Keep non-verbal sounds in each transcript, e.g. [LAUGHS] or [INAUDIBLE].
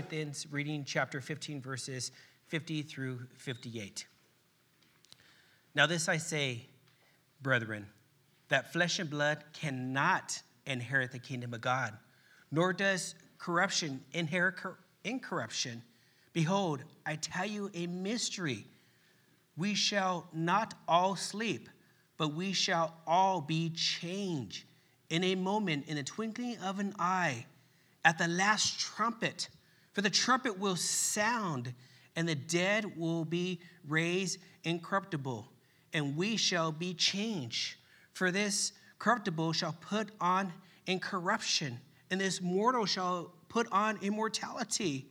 Corinthians, reading chapter 15, verses 50 through 58. Now, this I say, brethren, that flesh and blood cannot inherit the kingdom of God, nor does corruption inherit incorruption. Behold, I tell you a mystery. We shall not all sleep, but we shall all be changed in a moment, in the twinkling of an eye, at the last trumpet. For the trumpet will sound, and the dead will be raised incorruptible, and we shall be changed. For this corruptible shall put on incorruption, and this mortal shall put on immortality.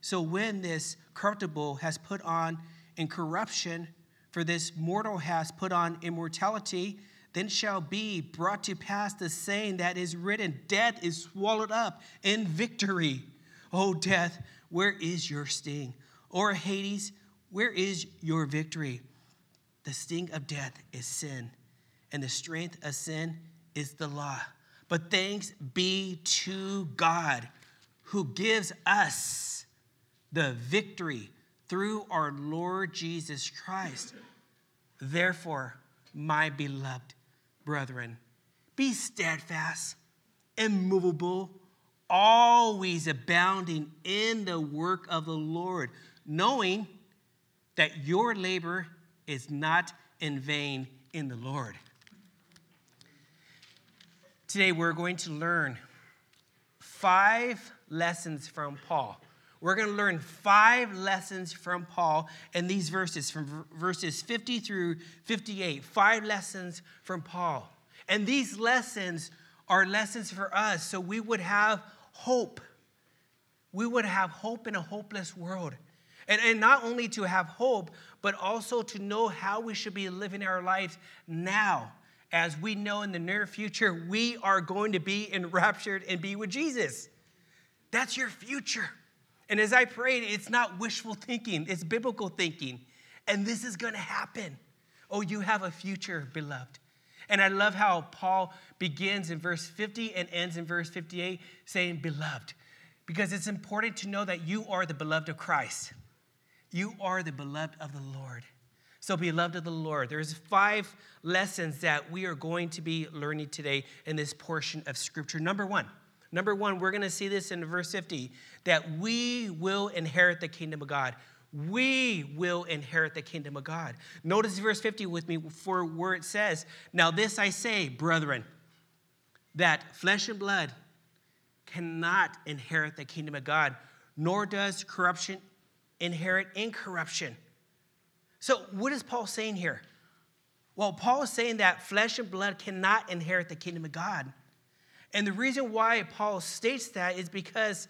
So when this corruptible has put on incorruption, for this mortal has put on immortality, then shall be brought to pass the saying that is written Death is swallowed up in victory. O death, where is your sting? Or Hades, where is your victory? The sting of death is sin, and the strength of sin is the law. But thanks be to God who gives us the victory through our Lord Jesus Christ. Therefore, my beloved brethren, be steadfast, immovable, always abounding in the work of the Lord, knowing that your labor is not in vain in the Lord. Today, we're going to learn five lessons from Paul. We're going to learn five lessons from Paul in these verses, from verses 50 through 58. Five lessons from Paul. And these lessons are lessons for us so we would have hope. We would have hope in a hopeless world. And, and not only to have hope, but also to know how we should be living our lives now as we know in the near future we are going to be enraptured and be with Jesus. That's your future. And as I prayed, it's not wishful thinking, it's biblical thinking. And this is going to happen. Oh, you have a future, beloved. And I love how Paul begins in verse 50 and ends in verse 58 saying, Beloved, because it's important to know that you are the beloved of Christ. You are the beloved of the Lord. So, beloved of the Lord, there's five lessons that we are going to be learning today in this portion of Scripture. Number one, number one, we're going to see this in verse 50 that we will inherit the kingdom of God. We will inherit the kingdom of God. Notice verse 50 with me for where it says, Now this I say, brethren, that flesh and blood cannot inherit the kingdom of God, nor does corruption inherit incorruption. So, what is Paul saying here? Well, Paul is saying that flesh and blood cannot inherit the kingdom of God. And the reason why Paul states that is because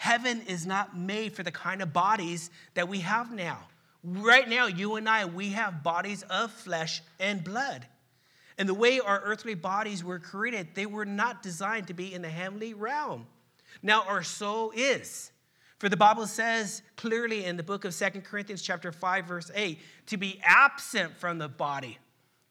heaven is not made for the kind of bodies that we have now. Right now, you and I, we have bodies of flesh and blood. And the way our earthly bodies were created, they were not designed to be in the heavenly realm. Now, our soul is. For the Bible says clearly in the book of Second Corinthians, chapter 5, verse 8, to be absent from the body,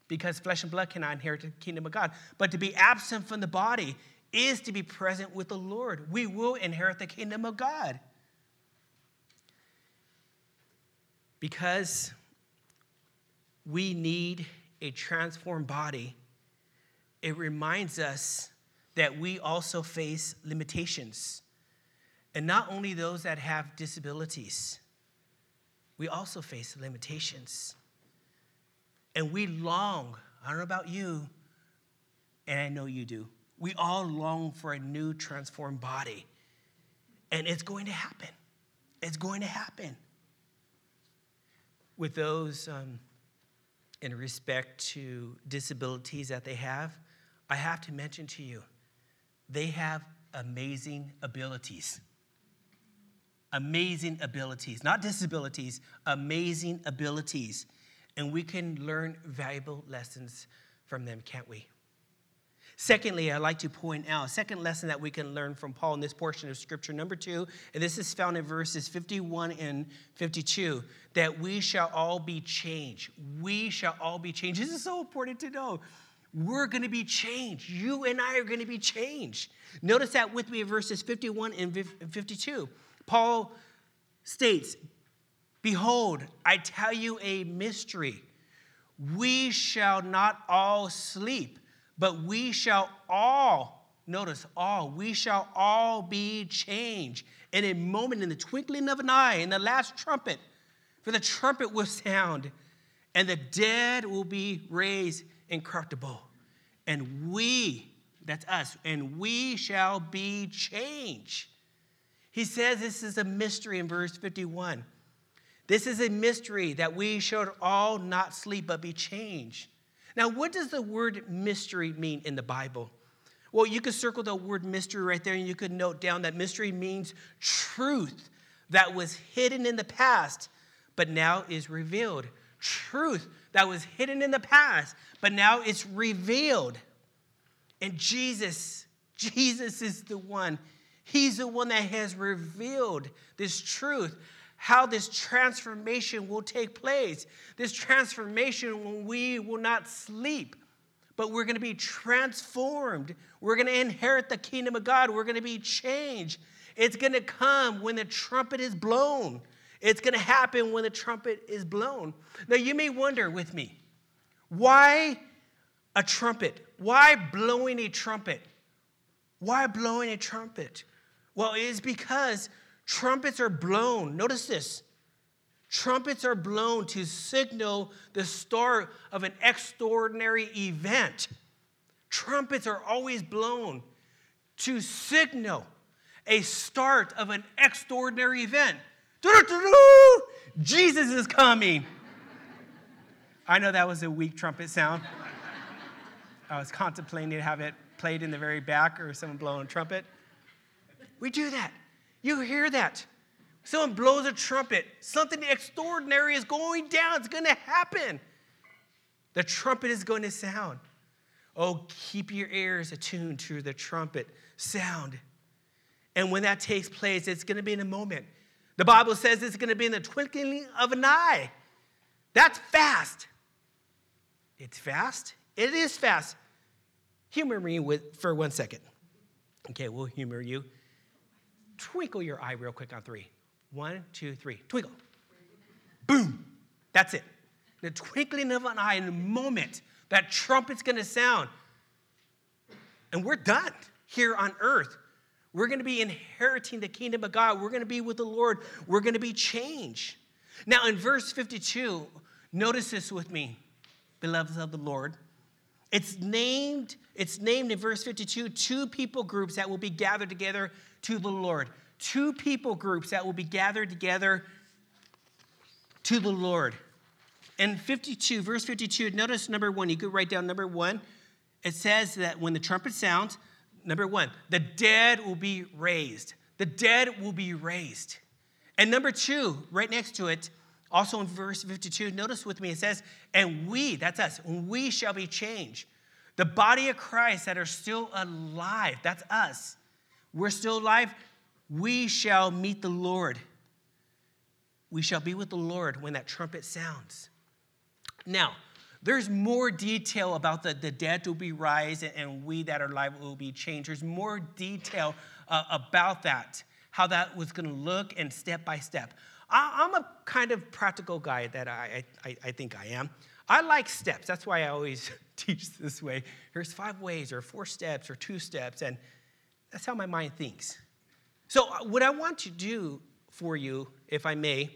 because flesh and blood cannot inherit the kingdom of God. But to be absent from the body is to be present with the Lord. We will inherit the kingdom of God. Because we need a transformed body, it reminds us that we also face limitations. And not only those that have disabilities, we also face limitations. And we long, I don't know about you, and I know you do, we all long for a new transformed body. And it's going to happen. It's going to happen. With those um, in respect to disabilities that they have, I have to mention to you, they have amazing abilities amazing abilities, not disabilities, amazing abilities. And we can learn valuable lessons from them, can't we? Secondly, I'd like to point out, a second lesson that we can learn from Paul in this portion of scripture, number two, and this is found in verses 51 and 52, that we shall all be changed. We shall all be changed. This is so important to know. We're going to be changed. You and I are going to be changed. Notice that with me in verses 51 and 52. Paul states, Behold, I tell you a mystery. We shall not all sleep, but we shall all, notice all, we shall all be changed in a moment, in the twinkling of an eye, in the last trumpet. For the trumpet will sound, and the dead will be raised incorruptible. And we, that's us, and we shall be changed. He says this is a mystery in verse 51. This is a mystery that we should all not sleep but be changed. Now, what does the word mystery mean in the Bible? Well, you could circle the word mystery right there and you could note down that mystery means truth that was hidden in the past but now is revealed. Truth that was hidden in the past but now it's revealed. And Jesus, Jesus is the one. He's the one that has revealed this truth how this transformation will take place. This transformation when we will not sleep, but we're going to be transformed. We're going to inherit the kingdom of God. We're going to be changed. It's going to come when the trumpet is blown. It's going to happen when the trumpet is blown. Now, you may wonder with me, why a trumpet? Why blowing a trumpet? Why blowing a trumpet? Well, it is because trumpets are blown. Notice this. Trumpets are blown to signal the start of an extraordinary event. Trumpets are always blown to signal a start of an extraordinary event. Jesus is coming. I know that was a weak trumpet sound. I was contemplating to have it played in the very back or someone blowing a trumpet. We do that. You hear that. Someone blows a trumpet. Something extraordinary is going down. It's going to happen. The trumpet is going to sound. Oh, keep your ears attuned to the trumpet sound. And when that takes place, it's going to be in a moment. The Bible says it's going to be in the twinkling of an eye. That's fast. It's fast. It is fast. Humor me with, for one second. Okay, we'll humor you. Twinkle your eye real quick on three. One, two, three. Twinkle. Boom. That's it. The twinkling of an eye in a moment, that trumpet's going to sound. And we're done here on earth. We're going to be inheriting the kingdom of God. We're going to be with the Lord. We're going to be changed. Now, in verse 52, notice this with me, beloveds of the Lord. It's named, it's named in verse 52, two people groups that will be gathered together to the Lord. Two people groups that will be gathered together to the Lord. In 52, verse 52, notice number one. You could write down number one. It says that when the trumpet sounds, number one, the dead will be raised. The dead will be raised. And number two, right next to it, also in verse 52, notice with me, it says, and we, that's us, we shall be changed. The body of Christ that are still alive, that's us. We're still alive. We shall meet the Lord. We shall be with the Lord when that trumpet sounds. Now, there's more detail about the, the dead will be raised and we that are alive will be changed. There's more detail uh, about that, how that was going to look and step by step. I, am a kind of practical guy that I, I, I think I am. I like steps. That's why I always [LAUGHS] teach this way. Here's five ways, or four steps, or two steps, and that's how my mind thinks. So, uh, what I want to do for you, if I may,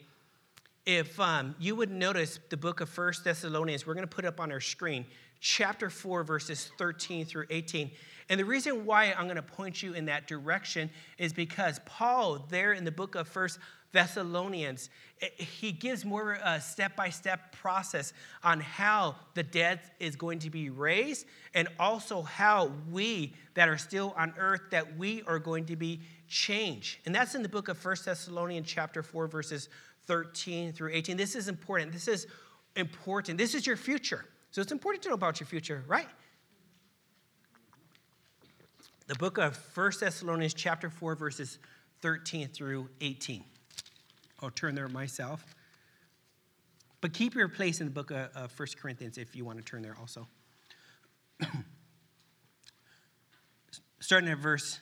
if um, you would notice the book of First Thessalonians, we're going to put up on our screen, chapter 4, verses 13 through 18. And the reason why I'm going to point you in that direction is because Paul, there in the book of First Thessalonians, eh, he gives more a step by step process on how the dead is going to be raised and also how we that are still on earth that we are going to be changed. And that's in the book of First Thessalonians chapter 4 verses 13 through 18. This is important. This is important. This is your future. So it's important to know about your future, right? The book of 1 Thessalonians, chapter 4, verses 13 through 18. I'll turn there myself. But keep your place in the book of, of 1 Corinthians if you want to turn there also. [CLEARS THROAT] Starting at verse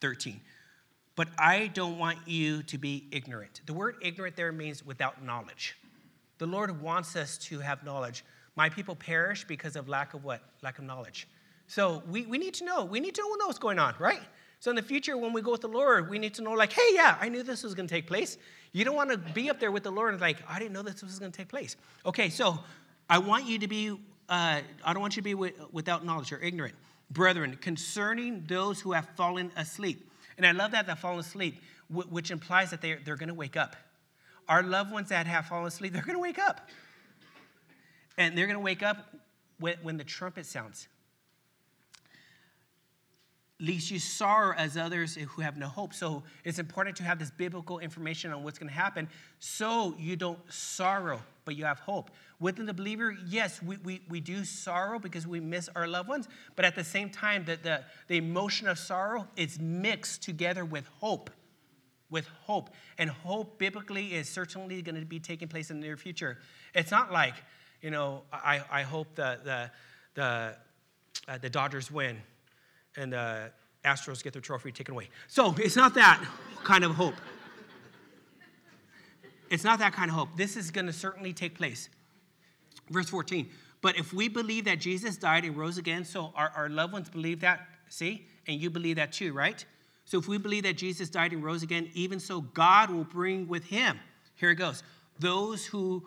13. but I don't want you to be ignorant. The word ignorant there means without knowledge. The Lord wants us to have knowledge. My people perish because of lack of what? Lack of knowledge. So we, we need to know. We need to know what's going on, right? So in the future, when we go with the Lord, we need to know, like, hey, yeah, I knew this was going to take place. You don't want to be up there with the Lord and like, I didn't know this was going to take place. Okay, so I want you to be, uh, I don't want you to be without knowledge or ignorant. Brethren, concerning those who have fallen asleep. And I love that they've fallen asleep, which implies that they're, they're going to wake up. Our loved ones that have fallen asleep, they're going to wake up. And they're going to wake up when, when the trumpet sounds. Least you sorrow as others who have no hope. So it's important to have this biblical information on what's going to happen so you don't sorrow, but you have hope. Within the believer, yes, we, we, we do sorrow because we miss our loved ones, but at the same time, the, the, the emotion of sorrow is mixed together with hope. With hope. And hope biblically is certainly going to be taking place in the near future. It's not like, you know, I, I hope the, the, the, uh, the Dodgers win and the Astros get their trophy taken away. So it's not that kind of hope. It's not that kind of hope. This is going to certainly take place. Verse 14. But if we believe that Jesus died and rose again, so our, our loved ones believe that, see? And you believe that too, right? So if we believe that Jesus died and rose again, even so, God will bring with him, here it goes, those who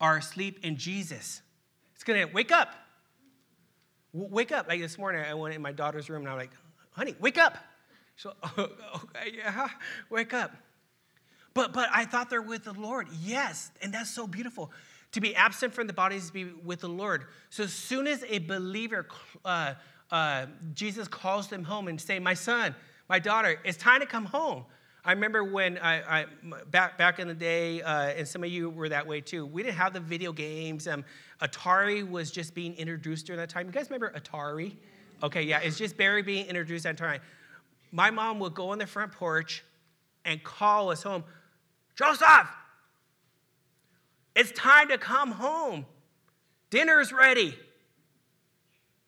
are asleep in Jesus. It's going to wake up. Wake up. Like this morning, I went in my daughter's room and I'm like, honey, wake up. So, [LAUGHS] okay, yeah, wake up. But, but I thought they're with the Lord. Yes, and that's so beautiful. To be absent from the body is to be with the Lord. So as soon as a believer, uh, uh, Jesus calls them home and say, my son, my daughter, it's time to come home. I remember when I, I back back in the day, uh, and some of you were that way too. We didn't have the video games. Um, Atari was just being introduced during that time. You guys remember Atari? Okay, yeah, it's just Barry being introduced at time. My mom would go on the front porch and call us home. Joseph, it's time to come home. Dinner's ready.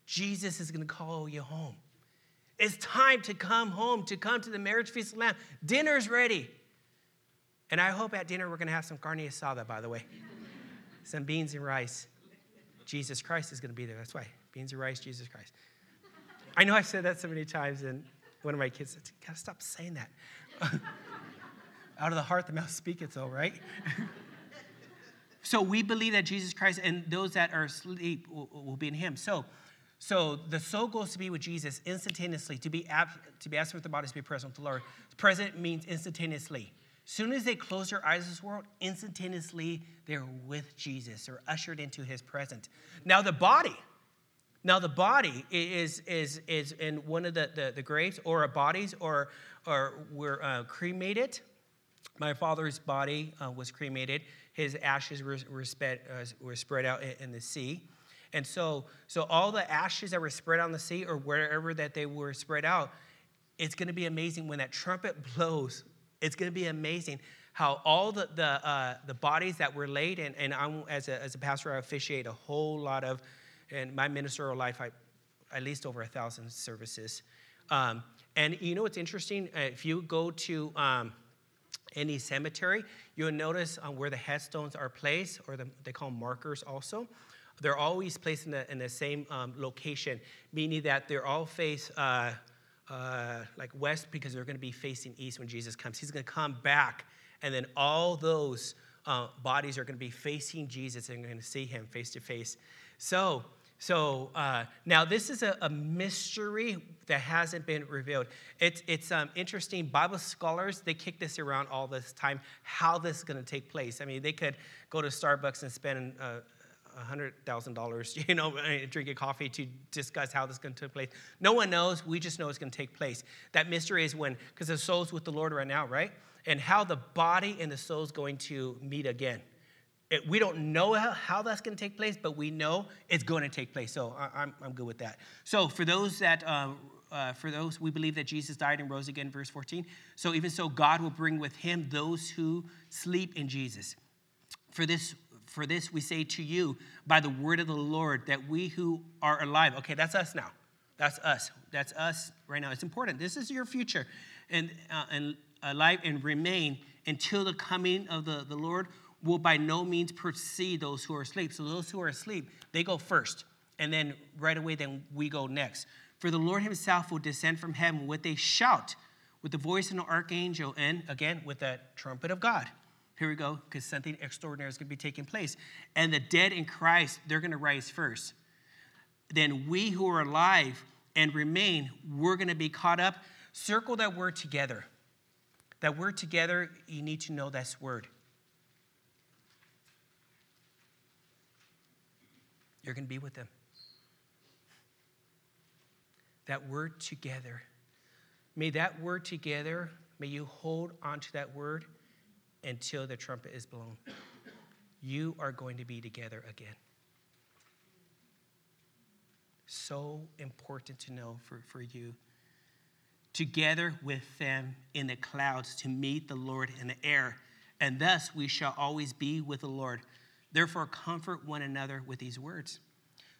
Jesus is going to call you home. It's time to come home, to come to the marriage feast of the Lamb. Dinner's ready. And I hope at dinner we're going to have some carne asada, by the way. [LAUGHS] some beans and rice. Jesus Christ is going to be there. That's why. Beans and rice, Jesus Christ. I know I've said that so many times, and one of my kids said, Gotta stop saying that. [LAUGHS] Out of the heart, the mouth speaketh, though, right? [LAUGHS] so we believe that Jesus Christ and those that are asleep will, will be in Him. So, so the soul goes to be with Jesus instantaneously. To be, ab- to be absent with the body to be present with the Lord. Present means instantaneously. As soon as they close their eyes to this world, instantaneously they're with Jesus. They're ushered into his presence. Now the body, now the body is, is, is in one of the, the, the graves or a bodies or, or were uh, cremated. My father's body uh, was cremated. His ashes were, were, spread, uh, were spread out in, in the sea. And so, so all the ashes that were spread on the sea or wherever that they were spread out, it's going to be amazing when that trumpet [LAUGHS] blows. It's going to be amazing how all the, the, uh, the bodies that were laid, and, and I'm, as, a, as a pastor, I officiate a whole lot of, in my ministerial life, I, at least over a thousand services. Um, and you know what's interesting? Uh, if you go to um, any cemetery, you'll notice um, where the headstones are placed, or the, they call markers also. They're always placed in the, in the same um, location, meaning that they're all face uh, uh, like west because they're going to be facing east when Jesus comes. He's going to come back, and then all those uh, bodies are going to be facing Jesus and going to see him face to face. So, so uh, now this is a, a, mystery that hasn't been revealed. It's, it's um, interesting. Bible scholars they kick this around all this time. How this is going to take place? I mean, they could go to Starbucks and spend uh, $100,000, [LAUGHS] you know, drinking coffee to discuss how this is going to take place. No one knows. We just know it's going to take place. That mystery is when, because the soul's with the Lord right now, right? And how the body and the soul is going to meet again. It, we don't know how, how that's going to take place, but we know it's going to take place. So I, am I'm, I'm good with that. So for those that, um, uh, for those, we believe that Jesus died and rose again, verse 14. So even so, God will bring with him those who sleep in Jesus. For this for this we say to you by the word of the Lord that we who are alive, okay, that's us now. That's us. That's us right now. It's important. This is your future. and, uh, and alive and remain until the coming of the, the Lord will by no means precede those who are asleep. So those who are asleep, they go first. And then right away, then we go next. For the Lord himself will descend from heaven with a shout, with the voice of an archangel, and again, with the trumpet of God. Here we go, because something extraordinary is going to be taking place. And the dead in Christ, they're going to rise first. Then we who are alive and remain, we're going to be caught up. Circle that word together. That word together, you need to know this word. You're going to be with them. That word together. May that word together, may you hold on to that word until the trumpet is blown. You are going to be together again. So important to know for, for you. Together with them in the clouds to meet the Lord in the air, and thus we shall always be with the Lord. Therefore, comfort one another with these words.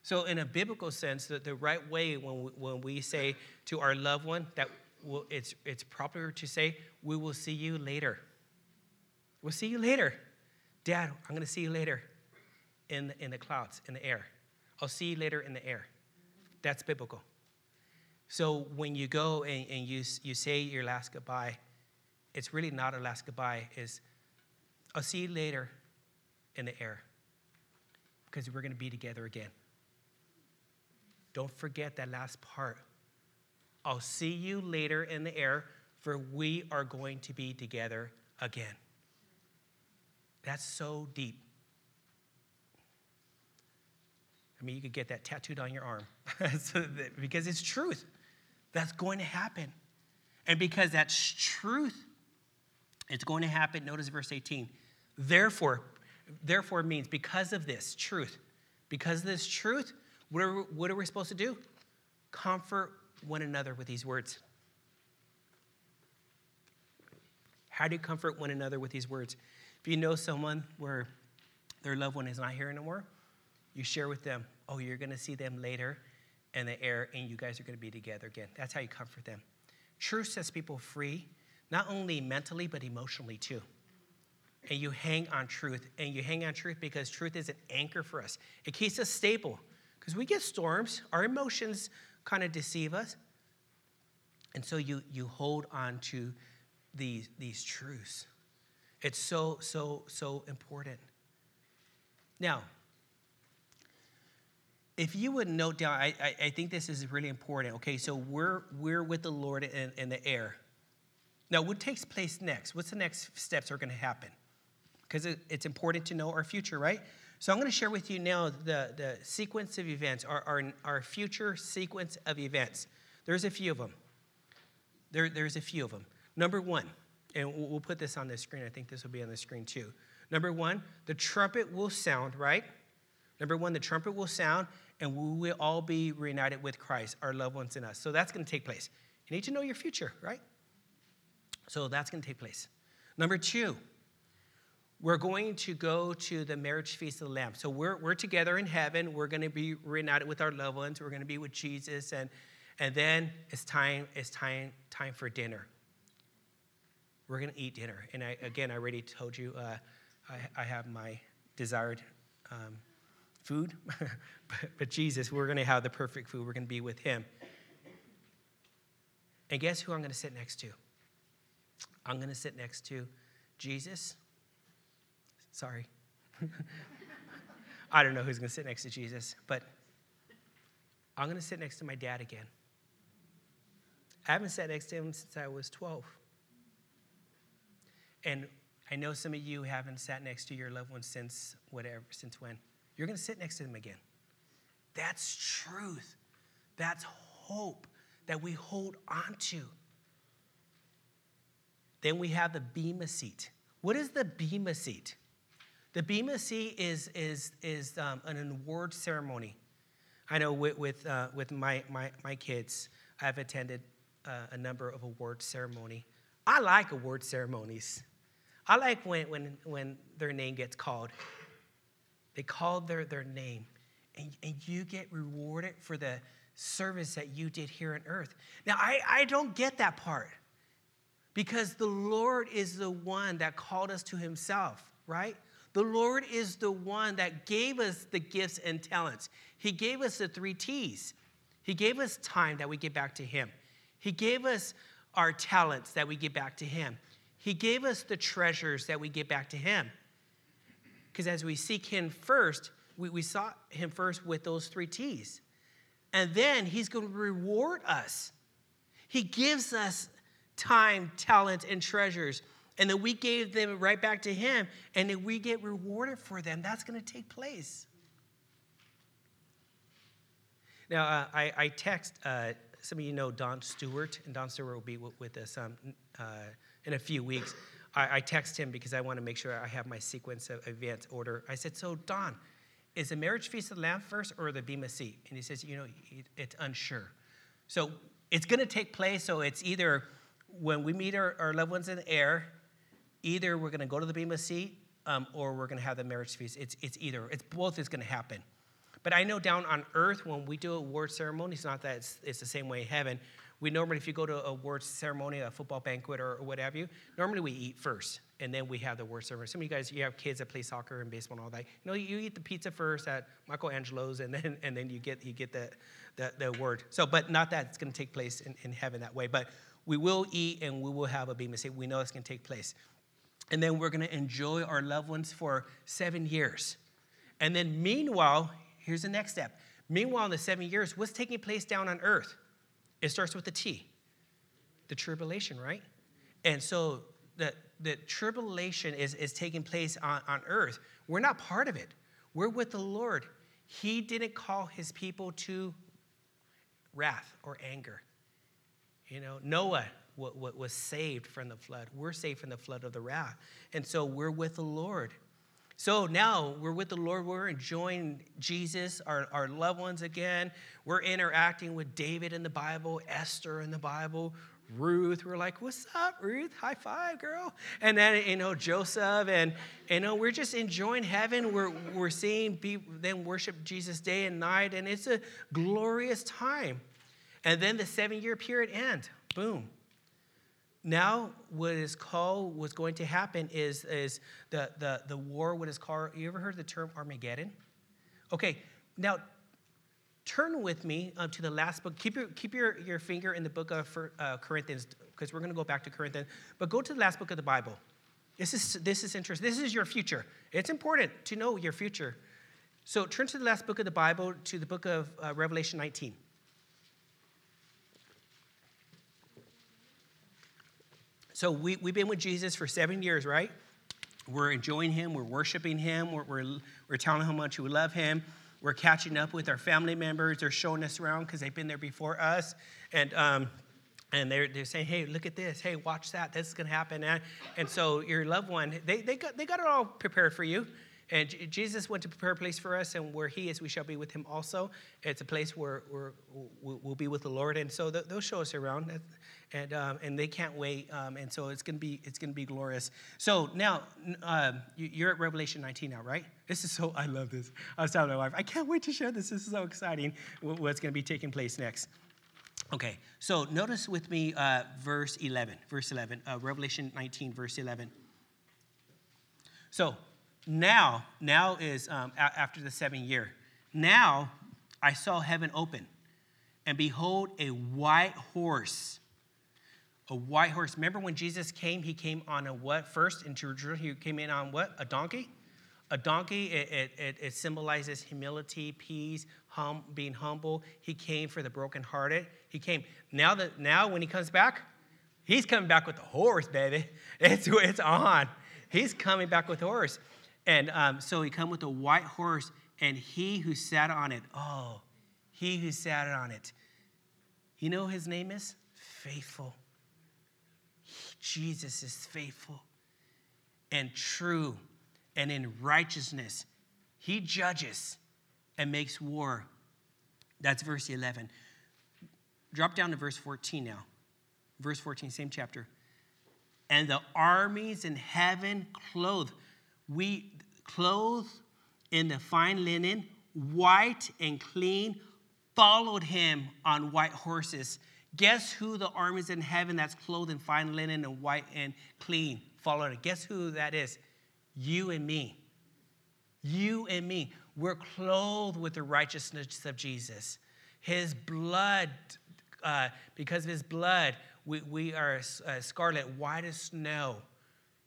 So, in a biblical sense, the, the right way when we, when we say to our loved one that will, it's, it's proper to say, We will see you later. We'll see you later. Dad, I'm going to see you later in the, in the clouds, in the air. I'll see you later in the air. That's biblical. So when you go and, and you, you say your last goodbye, it's really not a last goodbye. Is I'll see you later in the air because we're going to be together again. Don't forget that last part. I'll see you later in the air, for we are going to be together again. That's so deep. I mean, you could get that tattooed on your arm [LAUGHS] because it's truth. That's going to happen. And because that's truth, it's going to happen. Notice verse 18. Therefore, therefore means because of this truth, because of this truth, what are, what are we supposed to do? Comfort one another with these words. How do you comfort one another with these words? If you know someone where their loved one is not here anymore, you share with them, oh, you're going to see them later in the air and you guys are going to be together again. That's how you comfort them. Truth sets people free, not only mentally, but emotionally too. And you hang on truth. And you hang on truth because truth is an anchor for us, it keeps us stable. Because we get storms, our emotions kind of deceive us. And so you, you hold on to these, these truths. It's so, so, so important. Now, if you would note down, I, I, I, think this is really important. Okay, so we're, we're with the Lord in, in the air. Now, what takes place next? What's the next steps are going to happen? Because it, it's important to know our future, right? So I'm going to share with you now the, the sequence of events, our, our, our future sequence of events. There's a few of them. There, there's a few of them. Number one, and we'll put this on the screen. I think this will be on the screen too. Number one, the trumpet will sound, right? Number one, the trumpet will sound, and we will all be reunited with Christ, our loved ones in us. So that's going to take place. You need to know your future, right? So that's going to take place. Number two, we're going to go to the marriage feast of the Lamb. So we're, we're together in heaven. We're going to be reunited with our loved ones. We're going to be with Jesus, and, and then it's time, it's time, time for dinner we're going to eat dinner. And I, again, I already told you uh, I, I, have my desired um, food, [LAUGHS] but, but Jesus, we're going to have the perfect food. We're going to be with Him. And guess who I'm going to sit next to? I'm going to sit next to Jesus. Sorry. [LAUGHS] I don't know who's going to sit next to Jesus, but I'm going to sit next to my dad again. I haven't sat next to him since I was 12. And I know some of you haven't sat next to your loved one since whatever, since when. You're going to sit next to them again. That's truth. That's hope that we hold on to. Then we have the Bema seat. What is the Bema seat? The Bema seat is, is, is um, an award ceremony. I know with, with, uh, with my, my, my kids, I've attended uh, a number of award ceremony. I like award ceremonies. I like when, when, when their name gets called. They call their, their name, and, and you get rewarded for the service that you did here on earth. Now, I, I don't get that part. Because the Lord is the one that called us to himself, right? The Lord is the one that gave us the gifts and talents. He gave us the three T's. He gave us time that we get back to Him. He gave us our talents that we get back to Him. He gave us the treasures that we get back to Him. Because as we seek Him first, we, we sought Him first with those three T's. And then He's going to reward us. He gives us time, talent, and treasures. And then we gave them right back to Him, and then we get rewarded for them. That's going to take place. Now, uh, I, I, text, uh, some of you know Don Stewart, and Don Stewart will be with, with us um, uh, in a few weeks. I, I, text him because I want to make sure I have my sequence of events order. I said, So, Don, is the marriage feast of the Lamb first or the Bema seat? And he says, You know, it's unsure. So, it's going to take place, so it's either when we meet our, our loved ones in the air, either we're going to go to the Bema seat um, or we're going to have the marriage feast. It's, it's either, it's both is going to happen. But I know down on earth, when we do award ceremony, it's not that it's, it's the same way in heaven. We normally, if you go to a award ceremony, a football banquet, or, what have you, normally we eat first, and then we have the award ceremony. Some of you guys, you have kids that play soccer and baseball and all that. You know, you eat the pizza first at Michelangelo's, and then and then you get you get the the, the award. So, but not that it's going to take place in, in heaven that way. But we will eat, and we will have a bema seat. We know it's going to take place, and then we're going to enjoy our loved ones for seven years, and then meanwhile, Here's the next step. Meanwhile, in the seven years, what's taking place down on earth? It starts with the T, the tribulation, right? And so the, the tribulation is, is taking place on, on earth. We're not part of it, we're with the Lord. He didn't call his people to wrath or anger. You know, Noah was saved from the flood. We're saved from the flood of the wrath. And so we're with the Lord. So now we're with the Lord. We're enjoying Jesus, our, our loved ones again. We're interacting with David in the Bible, Esther in the Bible, Ruth. We're like, what's up, Ruth? High five, girl. And then, you know, Joseph. And, you know, we're just enjoying heaven. We're, we're seeing people then worship Jesus day and night. And it's a glorious time. And then the seven year period ends. Boom. Now, what is called, what's going to happen is, is the, the, the war, what is called, you ever heard the term Armageddon? Okay, now turn with me um, to the last book. Keep your, keep your, your finger in the book of uh, Corinthians, because we're going to go back to Corinthians. But go to the last book of the Bible. This is, this is interesting. This is your future. It's important to know your future. So turn to the last book of the Bible, to the book of uh, Revelation 19. So we, we've been with Jesus for seven years, right? We're enjoying him, we're worshiping him, we're, we're, we're telling him how much we love him. We're catching up with our family members. They're showing us around because they've been there before us. And, um, and they're, they're saying, hey, look at this. Hey, watch that. This is going to happen. And, and so your loved one, they, they, got, they got it all prepared for you. And Jesus went to prepare a place for us, and where He is, we shall be with Him also. It's a place where, where we'll be with the Lord, and so they'll show us around, and um, and they can't wait, um, and so it's gonna be it's gonna be glorious. So now uh, you're at Revelation 19 now, right? This is so I love this. I was telling my wife, I can't wait to share this. This is so exciting. What's gonna be taking place next? Okay, so notice with me uh, verse 11. Verse 11, uh, Revelation 19, verse 11. So now, now is um, a- after the seven year. Now I saw heaven open, and behold, a white horse. A white horse. Remember when Jesus came, he came on a what first in Jerusalem? He came in on what? A donkey? A donkey, it, it, it symbolizes humility, peace, hum, being humble. He came for the brokenhearted. He came. Now that now when he comes back, he's coming back with a horse, baby. [LAUGHS] It's, it's on. He's coming back with a horse. And um, so he come with a white horse, and he who sat on it, oh, he who sat on it, you know his name is? Faithful. Jesus is faithful and true and in righteousness. He judges and makes war. That's verse 11. Drop down to verse 14 now. Verse 14, same chapter. And the armies in heaven clothed we clothed in the fine linen, white and clean, followed him on white horses, Guess who the armies in heaven that's clothed in fine linen and white and clean Follow it? Guess who that is? You and me. You and me. We're clothed with the righteousness of Jesus. His blood, uh, because of his blood, we, we are uh, scarlet, white as snow.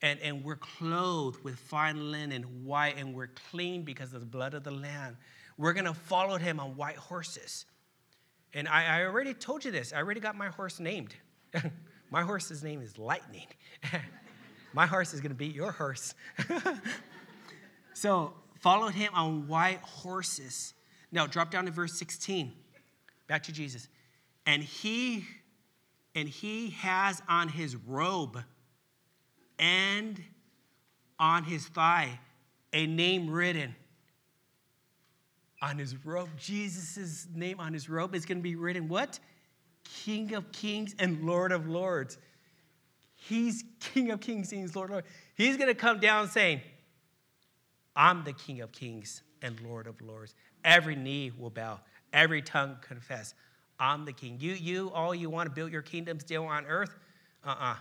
And, and we're clothed with fine linen, white, and we're clean because of the blood of the Lamb. We're going to follow him on white horses. And I, I already told you this. I already got my horse named. [LAUGHS] my horse's name is Lightning. [LAUGHS] my horse is going to beat your horse. [LAUGHS] so, followed him on white horses. Now, drop down to verse 16. Back to Jesus. And he and he has on his robe and on his thigh a name written. On his robe, Jesus' name on his robe is going to be written what? King of kings and Lord of lords. He's King of kings, he's Lord of lords. He's going to come down saying, I'm the King of kings and Lord of lords. Every knee will bow, every tongue confess. I'm the king. You, you, all you want to build your kingdom still on earth? Uh uh-uh. uh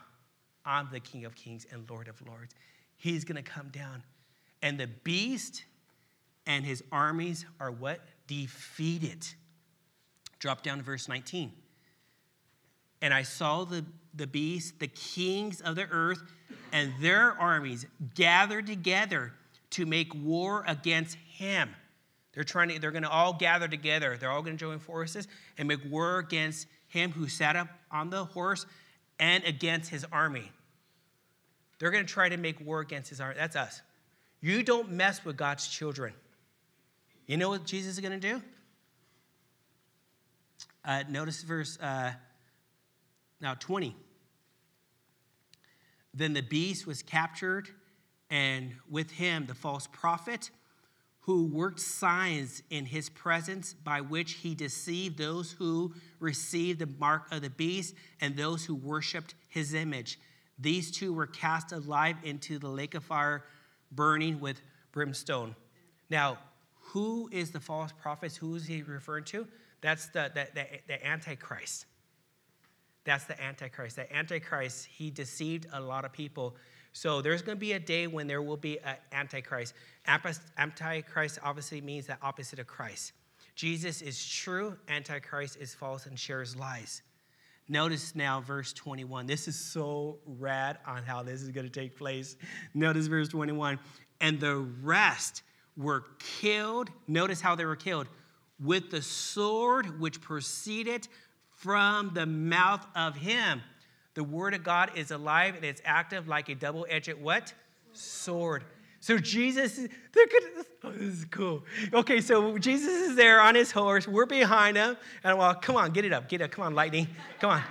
I'm the King of Kings and Lord of Lords. He's going to come down. And the beast and his armies are what? Defeated. Drop down to verse 19. And I saw the, the beast, the kings of the earth, and their armies gathered together to make war against him. They're trying to, they're to all gather together. They're all to join forces and make war against him who sat up on the horse and against his army. They're to try to make war against his army. That's us. You don't mess with God's children. You know what Jesus is going to do? Uh, notice verse uh, now 20. Then the beast was captured, and with him the false prophet who worked signs in his presence by which he deceived those who received the mark of the beast and those who worshiped his image. These two were cast alive into the lake of fire, burning with brimstone. Now, who is the false prophet? Who is he referring to? That's the, the, the, the Antichrist. That's the Antichrist. The Antichrist, he deceived a lot of people. So there's going to be a day when there will be an Antichrist. Antichrist obviously means the opposite of Christ. Jesus is true, Antichrist is false and shares lies. Notice now verse 21. This is so rad on how this is going to take place. Notice verse 21. And the rest were killed. Notice how they were killed with the sword which proceeded from the mouth of him. The word of God is alive and it's active like a double-edged what? Sword. So Jesus, good. Oh, this is cool. Okay, so Jesus is there on his horse. We're behind him. And well, come on, get it up, get it up. Come on, lightning. Come on.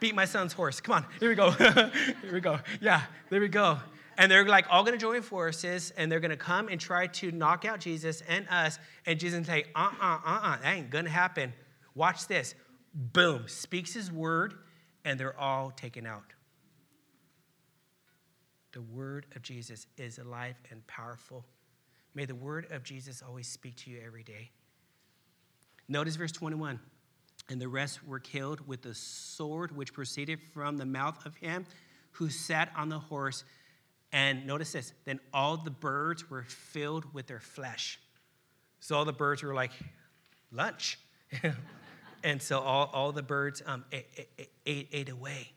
Beat my son's horse. Come on. Here we go. [LAUGHS] here we go. Yeah, there we go. And they're like all gonna join forces and they're gonna come and try to knock out Jesus and us. And Jesus say, uh uh uh uh, that ain't gonna happen. Watch this. Boom, speaks his word, and they're all taken out. The word of Jesus is alive and powerful. May the word of Jesus always speak to you every day. Notice verse 21. And the rest were killed with the sword which proceeded from the mouth of him who sat on the horse. And notice this then all the birds were filled with their flesh. So all the birds were like, lunch. [LAUGHS] and so all, all the birds um, ate, ate, ate away.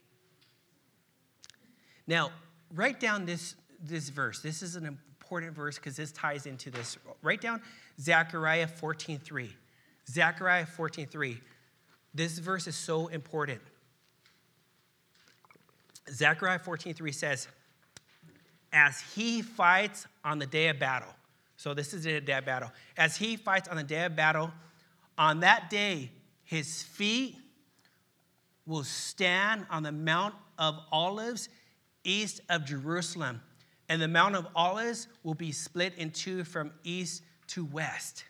Now, write down this, this verse. This is an important verse because this ties into this. Write down Zechariah 14.3. Zechariah 14.3. This verse is so important. Zechariah 14.3 says, as he fights on the day of battle. So this is the day of battle. As he fights on the day of battle, on that day, his feet will stand on the Mount of Olives east of Jerusalem. And the Mount of Olives will be split in two from east to west.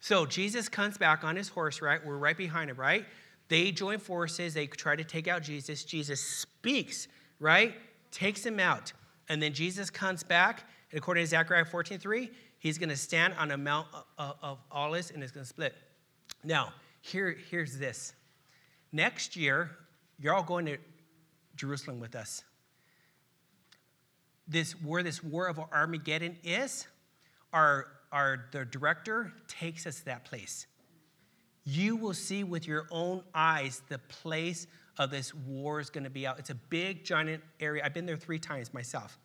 So Jesus comes back on his horse, right? We're right behind him, right? They join forces. They try to take out Jesus. Jesus speaks, right? Takes him out. And then Jesus comes back. And according to Zechariah 14 3, he's going to stand on a Mount of, of Olives and it's going to split. Now, here, here's this. next year, you're all going to Jerusalem with us. This where this war of Armageddon is, our, our the director takes us to that place. You will see with your own eyes the place of this war is going to be out. It's a big, giant area. I've been there three times myself.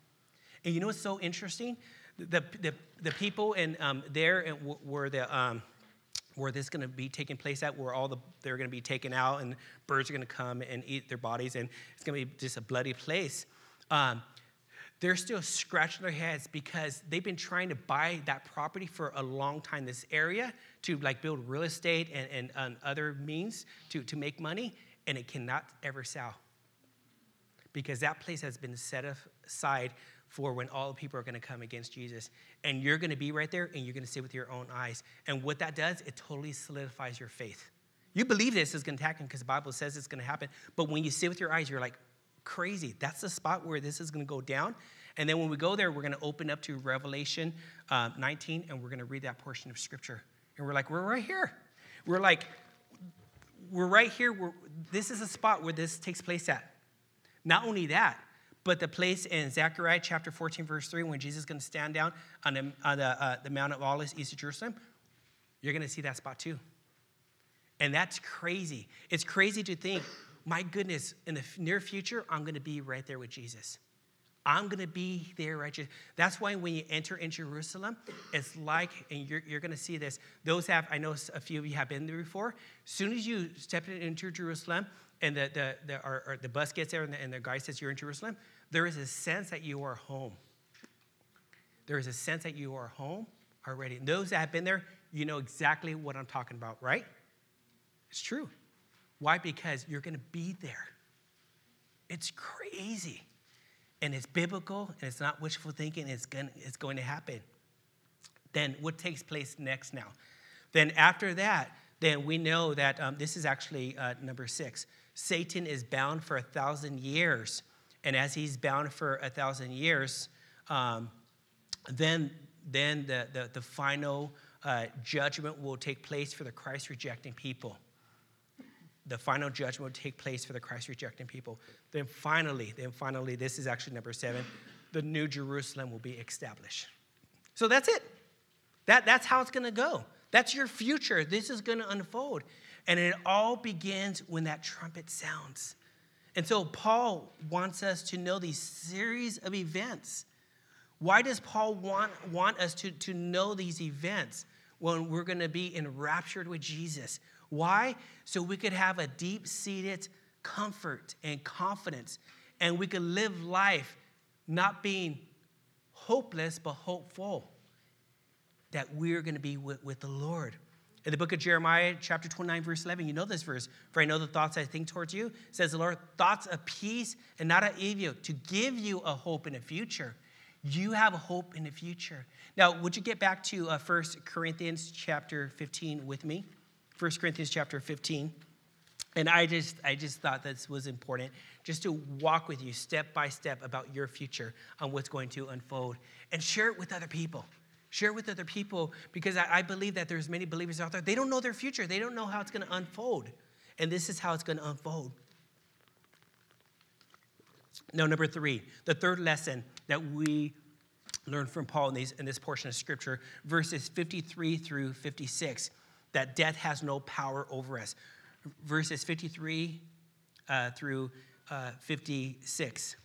And you know what's so interesting? The, the, the people in um, there where the um, where this is going to be taking place at, where all the they're going to be taken out and birds are going to come and eat their bodies, and it's going to be just a bloody place. Um, they're still scratching their heads because they've been trying to buy that property for a long time, this area, to like build real estate and, and, and other means to, to make money, and it cannot ever sell. Because that place has been set aside for when all the people are going to come against Jesus. And you're going to be right there and you're going to see with your own eyes. And what that does, it totally solidifies your faith. You believe this is going to happen because the Bible says it's going to happen. But when you see with your eyes, you're like, crazy. That's the spot where this is going to go down. And then when we go there, we're going to open up to Revelation uh, 19 and we're going to read that portion of scripture. And we're like, we're right here. We're like, we're right here. We're, this is a spot where this takes place at. Not only that, but the place in Zechariah chapter 14, verse 3, when Jesus is going to stand down on the, on the, uh, the Mount of Olives east of Jerusalem, you're going to see that spot too. And that's crazy. It's crazy to think my goodness, in the near future, I'm going to be right there with Jesus. I'm going to be there right That's why when you enter in Jerusalem, it's like, and you're, you're going to see this. Those have, I know a few of you have been there before. As soon as you step into Jerusalem and the, the, the, the bus gets there and the, and the guy says you're in Jerusalem, there is a sense that you are home. There is a sense that you are home already. And those that have been there, you know exactly what I'm talking about, right? It's true. Why? Because you're going to be there. It's crazy. And it's biblical and it's not wishful thinking, it's going, it's going to happen. Then what takes place next now? Then after that, then we know that um, this is actually uh, number six. Satan is bound for a thousand years. And as he's bound for a thousand years, um, then, then the, the, the final uh, judgment will take place for the Christ rejecting people the final judgment will take place for the Christ rejecting people. Then finally, then finally, this is actually number seven, the new Jerusalem will be established. So that's it. That, that's how it's going to go. That's your future. This is going to unfold. And it all begins when that trumpet sounds. And so Paul wants us to know these series of events. Why does Paul want, want us to, to know these events when we're going to be enraptured with Jesus? Why? So we could have a deep seated comfort and confidence, and we could live life not being hopeless, but hopeful that we're going to be with, with the Lord. In the book of Jeremiah, chapter 29, verse 11, you know this verse. For I know the thoughts I think towards you, says the Lord, thoughts of peace and not of evil, to give you a hope in the future. You have a hope in the future. Now, would you get back to uh, 1 Corinthians chapter 15 with me? 1 Corinthians chapter 15. And I just, I just thought this was important, just to walk with you step by step about your future on what's going to unfold and share it with other people. Share it with other people because I, I believe that there's many believers out there, they don't know their future. They don't know how it's going to unfold. And this is how it's going to unfold. Now, number three, the third lesson that we learn from Paul in, these, in this portion of scripture, verses 53 through 56 that death has no power over us. Verses 53 uh, through uh, 56.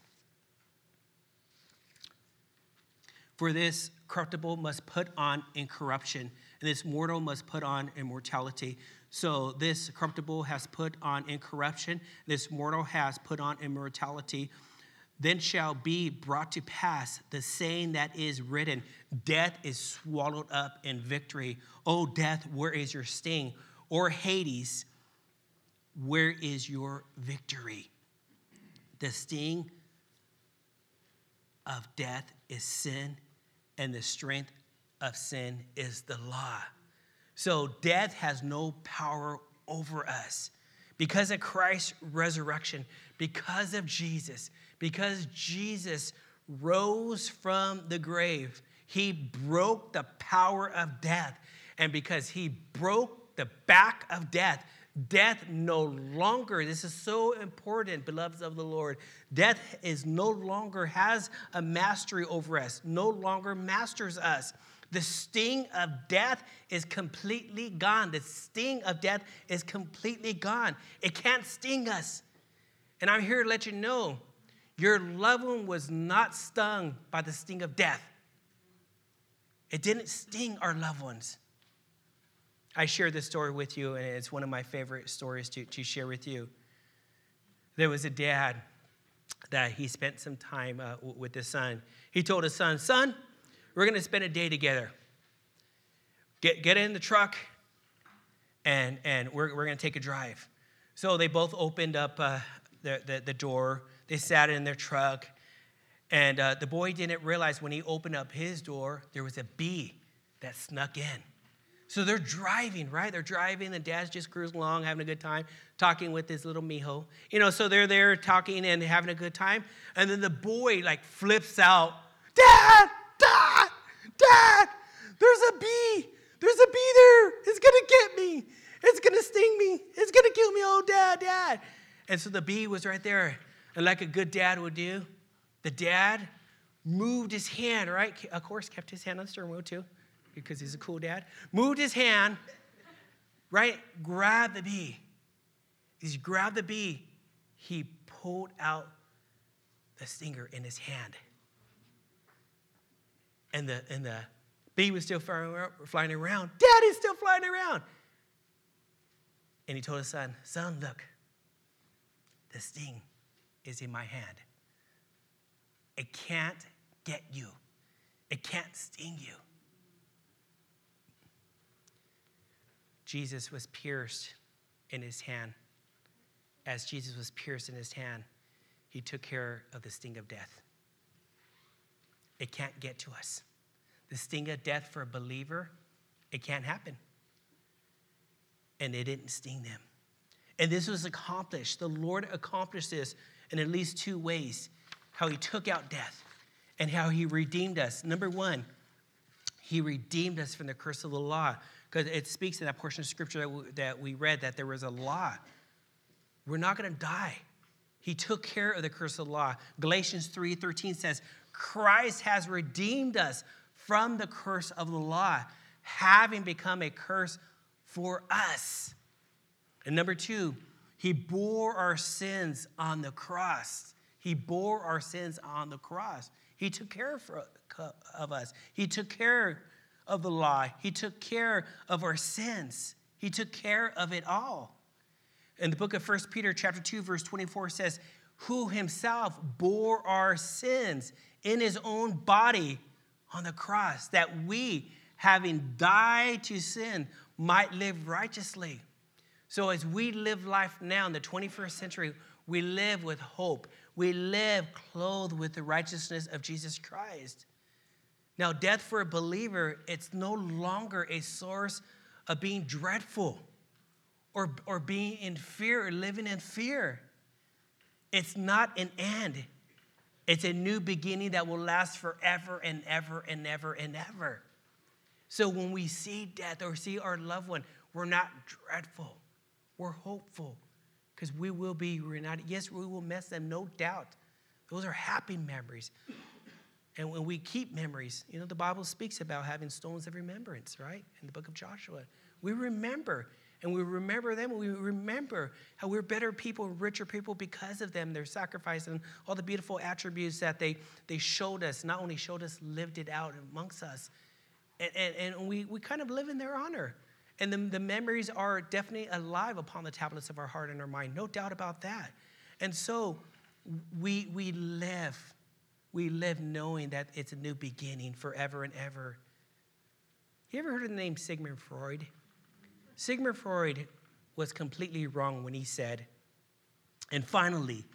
For this corruptible must put on incorruption, and this mortal must put on immortality. So this corruptible has put on incorruption, this mortal has put on immortality then shall be brought to pass the saying that is written Death is swallowed up in victory. O death, where is your sting? Or Hades, where is your victory? The sting of death is sin, and the strength of sin is the law. So death has no power over us. Because of Christ's resurrection, because of Jesus, because Jesus rose from the grave, he broke the power of death. And because he broke the back of death, Death no longer, this is so important, beloveds of the Lord. Death is no longer has a mastery over us, no longer masters us. The sting of death is completely gone. The sting of death is completely gone. It can't sting us. And I'm here to let you know your loved one was not stung by the sting of death. It didn't sting our loved ones. I shared this story with you, and it's one of my favorite stories to, to share with you. There was a dad that he spent some time uh, with his son. He told his son, Son, we're going to spend a day together. Get, get in the truck, and, and we're, we're going to take a drive. So they both opened up uh, the, the, the, door. They sat in their truck. And uh, the boy didn't realize when he opened up his door, there was a bee that snuck in. So they're driving, right? They're driving. The dad's just cruising along, having a good time, talking with his little mijo. You know, so they're there talking and having a good time. And then the boy like flips out, Dad, Dad, Dad, there's a bee. There's a bee there. It's gonna get me. It's gonna sting me. It's gonna kill me. Oh, Dad, Dad. And so the bee was right there. And like a good dad would do, the dad moved his hand, right? Of course, kept his hand on the steering wheel too because he's a cool dad, moved his hand, right? Grabbed the bee. As he grabbed the bee, he pulled out the stinger in his hand. And the, and the bee was still flying around. Daddy's still flying around. And he told his son, Son, look, the sting is in my hand. It can't get you, it can't sting you. Jesus was pierced in his hand. As Jesus was pierced in his hand, he took care of the sting of death. It can't get to us. The sting of death for a believer, it can't happen. And it didn't sting them. And this was accomplished. The Lord accomplished this in at least two ways how he took out death and how he redeemed us. Number one, he redeemed us from the curse of the law because it speaks in that portion of scripture that we, that we read that there was a law. We're not going to die. He took care of the curse of the law. Galatians 3:13 says, "Christ has redeemed us from the curse of the law, having become a curse for us." And number 2, he bore our sins on the cross. He bore our sins on the cross. He took care of us. He took care of the law. He took care of our sins. He took care of it all. In the book of 1 Peter chapter 2 verse 24 says, "Who himself bore our sins in his own body on the cross that we, having died to sin, might live righteously." So as we live life now in the 21st century, we live with hope. We live clothed with the righteousness of Jesus Christ. Now, death for a believer, it's no longer a source of being dreadful or, or being in fear or living in fear. It's not an end, it's a new beginning that will last forever and ever and ever and ever. So when we see death or see our loved one, we're not dreadful, we're hopeful because we will be reunited. Yes, we will miss them, no doubt. Those are happy memories. And when we keep memories, you know, the Bible speaks about having stones of remembrance, right? In the book of Joshua. We remember, and we remember them, and we remember how we're better people, richer people because of them, their sacrifice, and all the beautiful attributes that they, they showed us, not only showed us, lived it out amongst us. And, and, and we, we kind of live in their honor. And the, the memories are definitely alive upon the tablets of our heart and our mind, no doubt about that. And so we, we live we live knowing that it's a new beginning forever and ever. You ever heard of the name Sigmund Freud? Sigmund Freud was completely wrong when he said, and finally,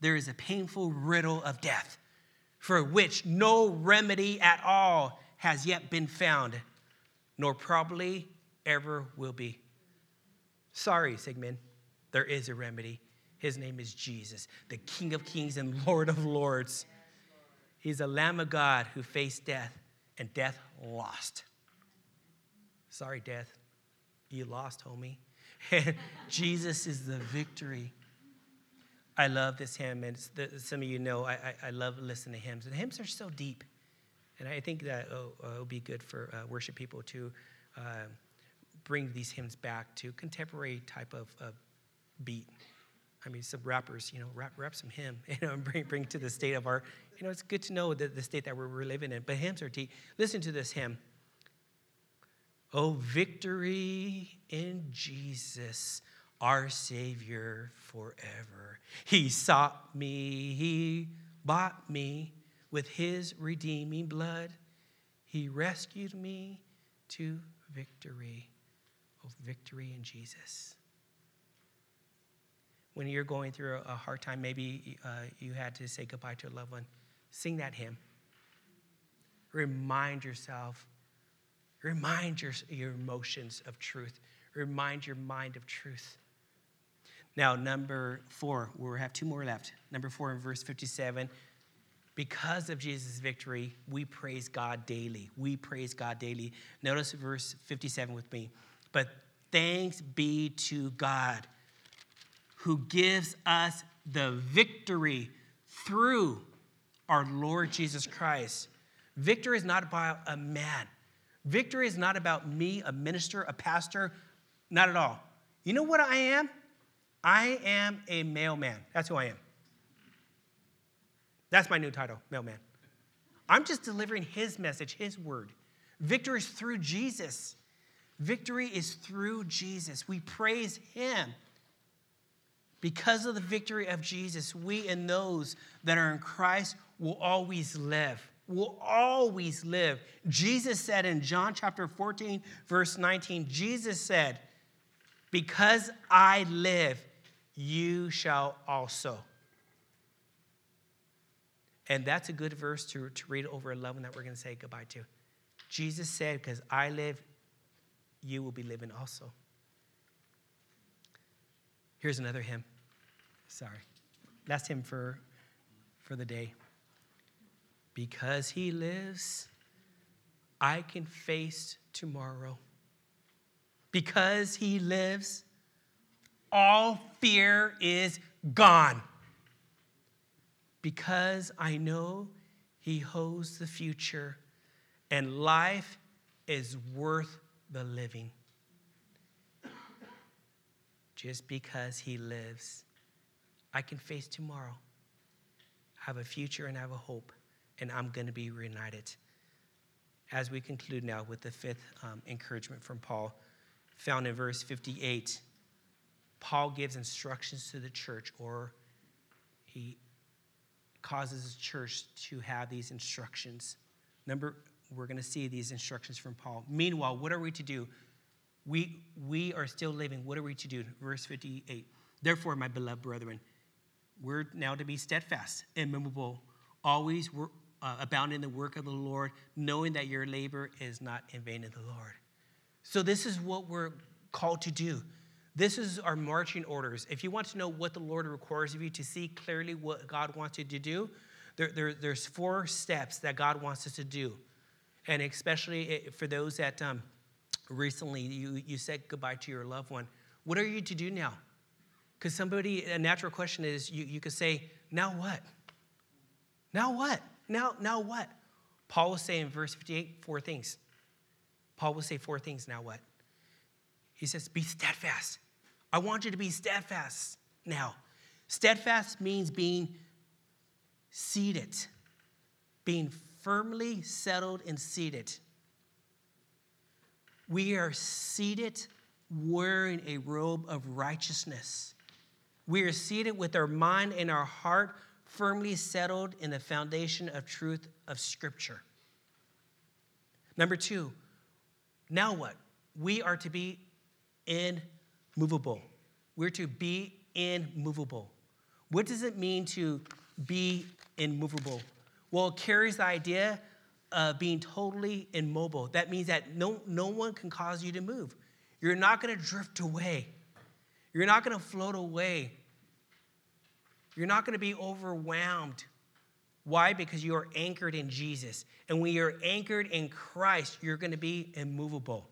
there is a painful riddle of death for which no remedy at all has yet been found, nor probably ever will be. Sorry, Sigmund, there is a remedy. His name is Jesus, the King of Kings and Lord of Lords. He's a Lamb of God who faced death, and death lost. Sorry, death. You lost, homie. [LAUGHS] Jesus is the victory. I love this hymn, and the, some of you know I, I, I, love listening to hymns. And hymns are so deep. And I think that oh, oh, it would be good for uh, worship people to uh, bring these hymns back to contemporary type of, of beat. I mean, some rappers, you know, rap, rap some hymn, [LAUGHS] you know, and bring, bring to the state of our, you know, it's good to know the, the state that we're, we're living in. But hymns are deep. Listen to this hymn. Oh, victory in Jesus, our Savior forever. He sought me, He bought me with His redeeming blood. He rescued me to victory. Oh, victory in Jesus. When you're going through a hard time, maybe uh, you had to say goodbye to a loved one, sing that hymn. Remind yourself Remind your, your emotions of truth. Remind your mind of truth. Now, number four, we have two more left. Number four in verse 57. Because of Jesus' victory, we praise God daily. We praise God daily. Notice verse 57 with me. But thanks be to God who gives us the victory through our Lord Jesus Christ. Victory is not about a man, Victory is not about me, a minister, a pastor, not at all. You know what I am? I am a mailman. That's who I am. That's my new title, mailman. I'm just delivering his message, his word. Victory is through Jesus. Victory is through Jesus. We praise him. Because of the victory of Jesus, we and those that are in Christ will always live will always live. Jesus said in John chapter 14, verse 19, Jesus said, Because I live, you shall also. And that's a good verse to, to read over 11 that we're going to say goodbye to. Jesus said, Because I live, you will be living also. Here's another hymn. Sorry. Last hymn for, for the day. Because he lives, I can face tomorrow. Because he lives, all fear is gone. Because I know he holds the future and life is worth the living. Just because he lives, I can face tomorrow, I have a future, and I have a hope and I'm going to be reunited. As we conclude now with the fifth um, encouragement from Paul, found in verse 58, Paul gives instructions to the church, or he causes the church to have these instructions. Number, we're going to see these instructions from Paul. Meanwhile, what are we to do? We, we are still living. What are we to do? Verse 58. Therefore, my beloved brethren, we're now to be steadfast, immovable, always uh, abound in the work of the Lord, knowing that your labor is not in vain in the Lord. So, this is what we're called to do. This is our marching orders. If you want to know what the Lord requires of you to see clearly what God wants you to do, there, there, there's four steps that God wants us to do. And especially for those that um, recently you, you said goodbye to your loved one, what are you to do now? Because somebody, a natural question is you, you could say, now what? Now what? Now, now what? Paul will say in verse 58 four things. Paul will say four things. Now what? He says, Be steadfast. I want you to be steadfast now. Steadfast means being seated, being firmly settled and seated. We are seated wearing a robe of righteousness. We are seated with our mind and our heart firmly settled in the foundation of truth of Scripture. Number two, now what? We are to be immovable. We're to be immovable. What does it mean to be immovable? Well, it carries the idea of being totally immobile. That means that no, no one can cause you to move. You're not going to drift away. You're not going to float away you're not going to be overwhelmed. Why? Because you are anchored in Jesus. And when you're anchored in Christ, you're going to be immovable.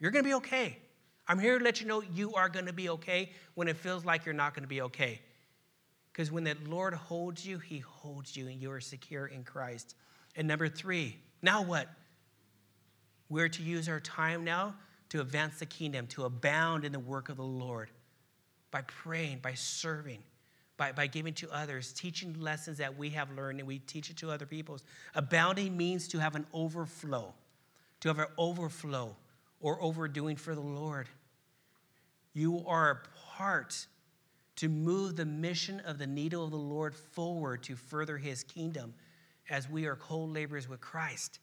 You're going to be okay. I'm here to let you know you are going to be okay when it feels like you're not going to be okay. Because when the Lord holds you, He holds you and you are secure in Christ. And number three, now what? We're to use our time now to advance the kingdom, to abound in the work of the Lord by praying, by serving, by, by giving to others, teaching lessons that we have learned and we teach it to other people. Abounding means to have an overflow, to have an overflow or overdoing for the Lord. You are a part to move the mission of the needle of the Lord forward to further his kingdom as we are co laborers with Christ.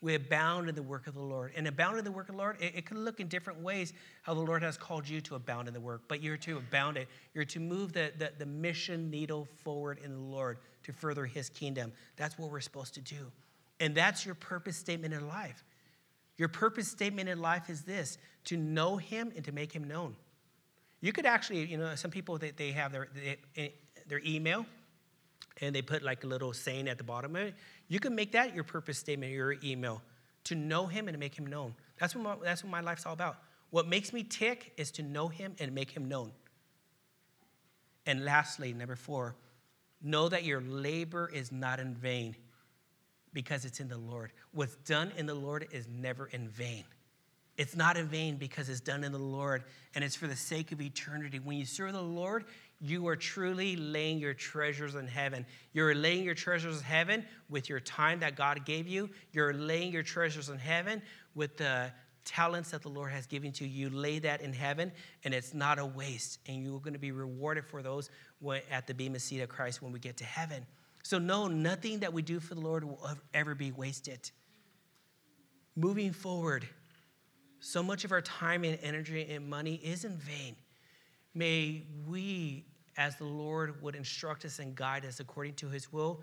We abound in the work of the Lord. And abound in the work of the Lord, it, it, look in different ways how the Lord has called you to abound in the work, but you're to abound it. You're to move the, the, the mission needle forward in the Lord to further his kingdom. That's what we're supposed to do. And that's your purpose statement in life. Your purpose statement in life is this to know him and to make him known. You could actually, you know, some people they, they have their they, eh, their email and they put like a little saying at the bottom of it. You can make that your purpose statement, your email, to know him and to make him known. That's what my, that's what my life's all about. What makes me tick is to know him and make him known. And lastly, number four, know that your labor is not in vain because it's in the Lord. What's done in the Lord is never in vain. It's not in vain because it's done in the Lord and it's for the sake of eternity. When you serve the Lord, you are truly laying your treasures in heaven. You're laying your treasures in heaven with your time that God gave you. You're laying your treasures in heaven with the talents that the Lord has given to you. You lay that in heaven, and it's not a waste. And you're going to be rewarded for those at the Bema seat of Christ when we get to heaven. So, no, nothing that we do for the Lord will ever be wasted. Moving forward, so much of our time and energy and money is in vain. May we, as the Lord would instruct us and guide us according to his will,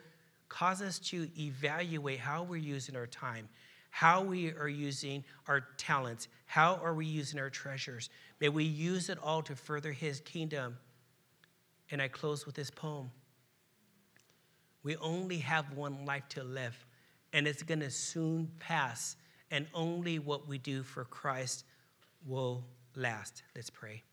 cause us to evaluate how we're using our time, how we are using our talents, how are we using our treasures. May we use it all to further his kingdom. And I close with this poem. We only have one life to live, and it's going to soon pass and only what we do for Christ will last. Let's pray.